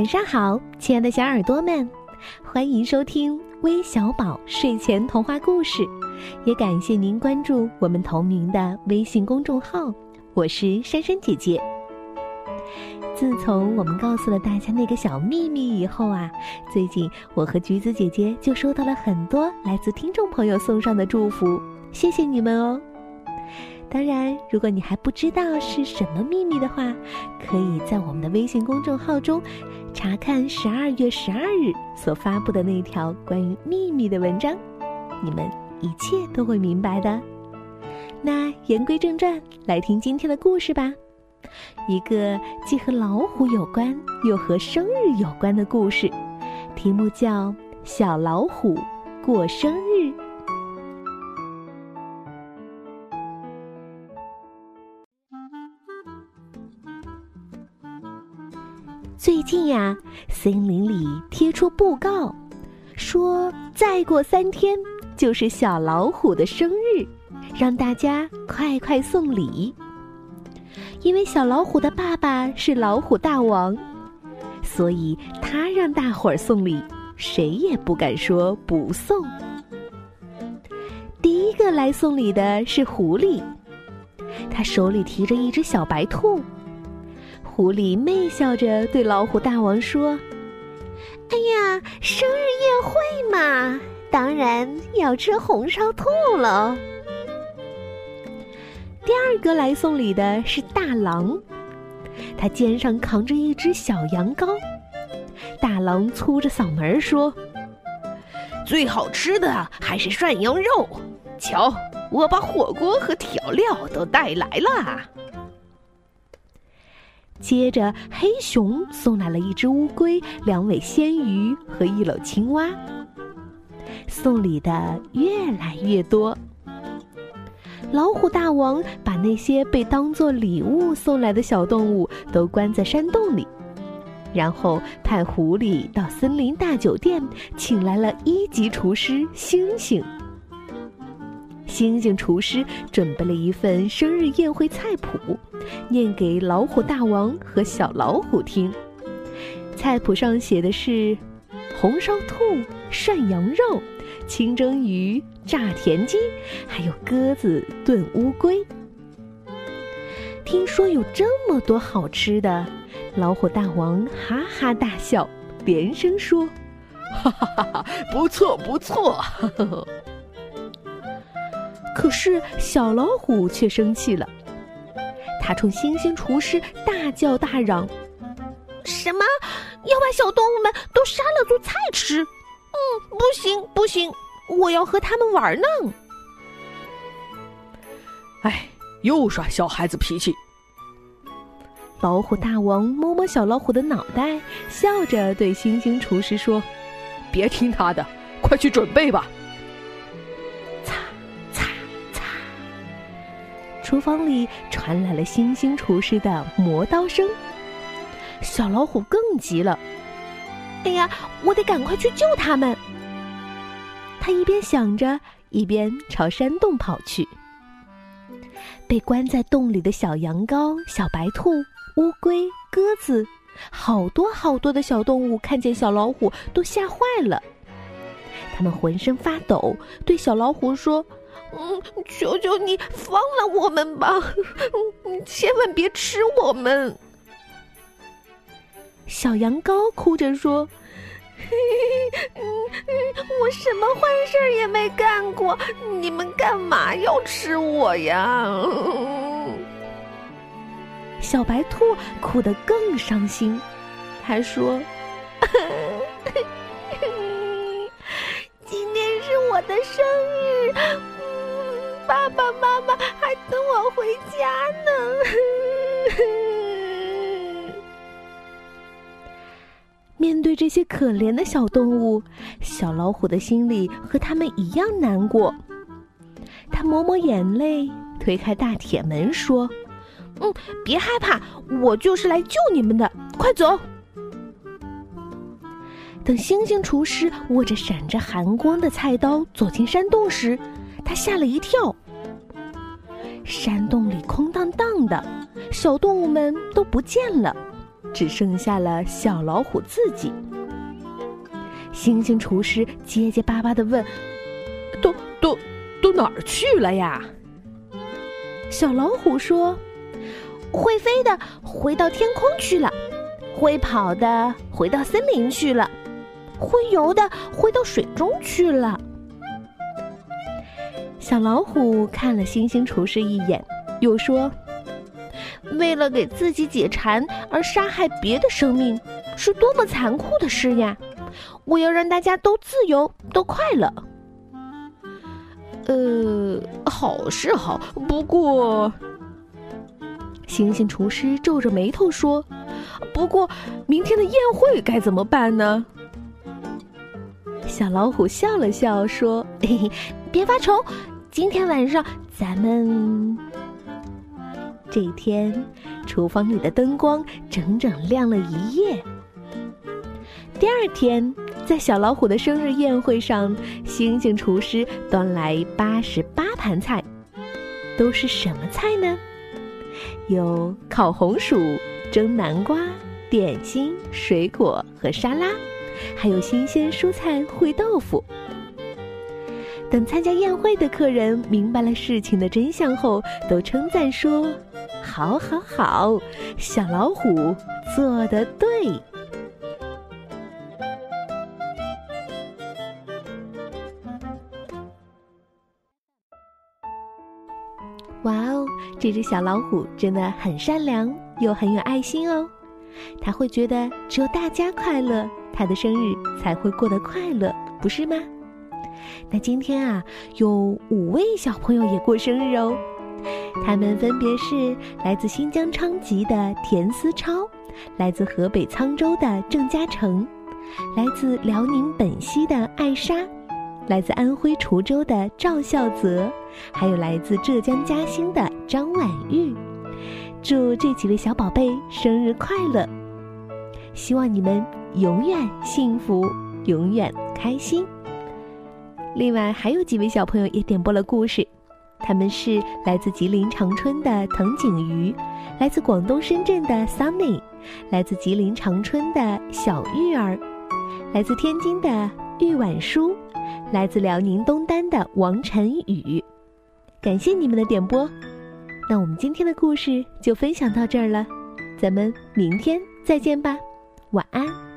晚上好，亲爱的小耳朵们，欢迎收听微小宝睡前童话故事，也感谢您关注我们同名的微信公众号。我是珊珊姐姐。自从我们告诉了大家那个小秘密以后啊，最近我和橘子姐姐就收到了很多来自听众朋友送上的祝福，谢谢你们哦。当然，如果你还不知道是什么秘密的话，可以在我们的微信公众号中查看十二月十二日所发布的那条关于秘密的文章，你们一切都会明白的。那言归正传，来听今天的故事吧。一个既和老虎有关又和生日有关的故事，题目叫《小老虎过生日》。最近呀，森林里贴出布告，说再过三天就是小老虎的生日，让大家快快送礼。因为小老虎的爸爸是老虎大王，所以他让大伙儿送礼，谁也不敢说不送。第一个来送礼的是狐狸，他手里提着一只小白兔。狐狸媚笑着对老虎大王说：“哎呀，生日宴会嘛，当然要吃红烧兔了。”第二个来送礼的是大狼，他肩上扛着一只小羊羔。大狼粗着嗓门说：“最好吃的还是涮羊肉，瞧，我把火锅和调料都带来了。”接着，黑熊送来了一只乌龟、两尾鲜鱼和一篓青蛙。送礼的越来越多。老虎大王把那些被当做礼物送来的小动物都关在山洞里，然后派狐狸到森林大酒店，请来了一级厨师星星。星星厨师准备了一份生日宴会菜谱，念给老虎大王和小老虎听。菜谱上写的是：红烧兔、涮羊肉、清蒸鱼、炸田鸡，还有鸽子炖乌龟。听说有这么多好吃的，老虎大王哈哈大笑，连声说：“ 哈哈哈哈，不错不错。”可是小老虎却生气了，他冲星星厨师大叫大嚷：“什么？要把小动物们都杀了做菜吃？嗯，不行不行，我要和他们玩呢！”哎，又耍小孩子脾气。老虎大王摸摸小老虎的脑袋，笑着对星星厨师说：“别听他的，快去准备吧。”厨房里传来了星星厨师的磨刀声。小老虎更急了，哎呀，我得赶快去救他们！他一边想着，一边朝山洞跑去。被关在洞里的小羊羔、小白兔、乌龟、鸽子，好多好多的小动物看见小老虎都吓坏了，他们浑身发抖，对小老虎说。嗯，求求你放了我们吧！嗯，千万别吃我们。小羊羔哭着说：“ 嗯嗯，我什么坏事也没干过，你们干嘛要吃我呀？”小白兔哭得更伤心，他说：“ 今天是我的生日。”爸爸妈妈还等我回家呢。面对这些可怜的小动物，小老虎的心里和他们一样难过。他抹抹眼泪，推开大铁门，说：“嗯，别害怕，我就是来救你们的，快走。”等星星厨师握着闪着寒光的菜刀走进山洞时，他吓了一跳。山洞里空荡荡的，小动物们都不见了。只剩下了小老虎自己。星星厨师结结巴巴的问：“都都都哪儿去了呀？”小老虎说：“会飞的回到天空去了，会跑的回到森林去了，会游的回到水中去了。”小老虎看了星星厨师一眼，又说：“为了给自己解馋而杀害别的生命，是多么残酷的事呀！我要让大家都自由，都快乐。”呃，好是好，不过，星星厨师皱着眉头说：“不过，明天的宴会该怎么办呢？”小老虎笑了笑说：“嘿嘿，别发愁，今天晚上咱们……这一天，厨房里的灯光整整亮了一夜。第二天，在小老虎的生日宴会上，星星厨师端来八十八盘菜，都是什么菜呢？有烤红薯、蒸南瓜、点心、水果和沙拉。还有新鲜蔬菜烩豆腐。等参加宴会的客人明白了事情的真相后，都称赞说：“好，好，好，小老虎做的对。”哇哦，这只小老虎真的很善良，又很有爱心哦。他会觉得只有大家快乐。他的生日才会过得快乐，不是吗？那今天啊，有五位小朋友也过生日哦。他们分别是来自新疆昌吉的田思超，来自河北沧州的郑嘉诚，来自辽宁本溪的艾莎，来自安徽滁州的赵孝泽，还有来自浙江嘉兴的张婉玉。祝这几位小宝贝生日快乐！希望你们。永远幸福，永远开心。另外还有几位小朋友也点播了故事，他们是来自吉林长春的藤井鱼，来自广东深圳的 Sunny，来自吉林长春的小玉儿，来自天津的玉婉书，来自辽宁东单的王晨宇。感谢你们的点播，那我们今天的故事就分享到这儿了，咱们明天再见吧，晚安。